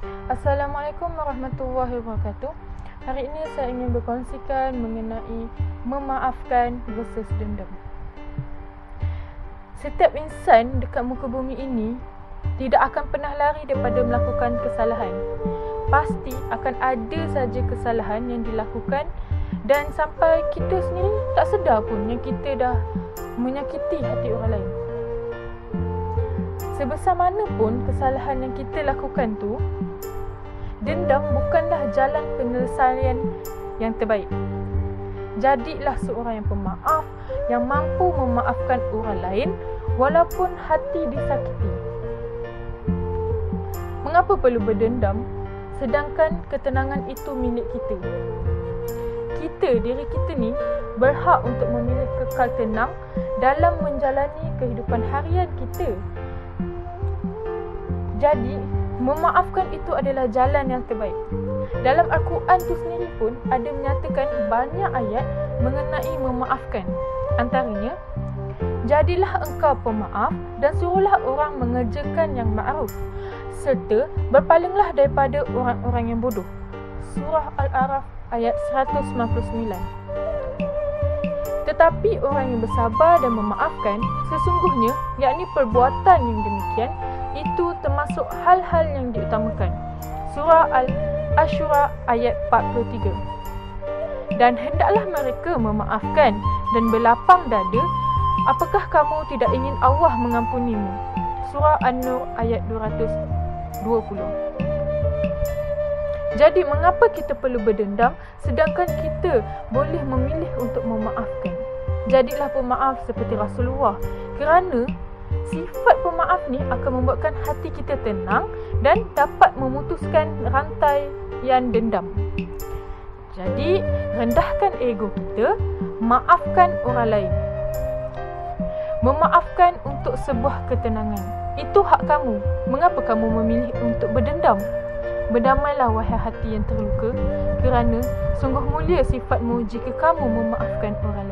Assalamualaikum warahmatullahi wabarakatuh. Hari ini saya ingin berkongsikan mengenai memaafkan versus dendam. Setiap insan dekat muka bumi ini tidak akan pernah lari daripada melakukan kesalahan. Pasti akan ada saja kesalahan yang dilakukan dan sampai kita sendiri tak sedar pun yang kita dah menyakiti hati orang lain. Sebesar mana pun kesalahan yang kita lakukan tu, dendam bukanlah jalan penyelesaian yang terbaik. Jadilah seorang yang pemaaf yang mampu memaafkan orang lain walaupun hati disakiti. Mengapa perlu berdendam sedangkan ketenangan itu milik kita? Kita, diri kita ni berhak untuk memilih kekal tenang dalam menjalani kehidupan harian kita. Jadi, memaafkan itu adalah jalan yang terbaik. Dalam Al-Quran tu sendiri pun ada menyatakan banyak ayat mengenai memaafkan. Antaranya, Jadilah engkau pemaaf dan suruhlah orang mengerjakan yang ma'ruf serta berpalinglah daripada orang-orang yang bodoh. Surah Al-Araf ayat 199. Tetapi orang yang bersabar dan memaafkan sesungguhnya yakni perbuatan yang demikian itu termasuk hal-hal yang diutamakan. Surah Al-Ashura ayat 43. Dan hendaklah mereka memaafkan dan berlapang dada apakah kamu tidak ingin Allah mengampunimu? Surah An-Nur ayat 220. Jadi mengapa kita perlu berdendam sedangkan kita boleh memilih untuk memaafkan? Jadilah pemaaf seperti Rasulullah kerana sifat pemaaf ni akan membuatkan hati kita tenang dan dapat memutuskan rantai yang dendam. Jadi, rendahkan ego kita, maafkan orang lain. Memaafkan untuk sebuah ketenangan. Itu hak kamu. Mengapa kamu memilih untuk berdendam? Berdamailah wahai hati yang terluka kerana sungguh mulia sifatmu jika kamu memaafkan orang lain.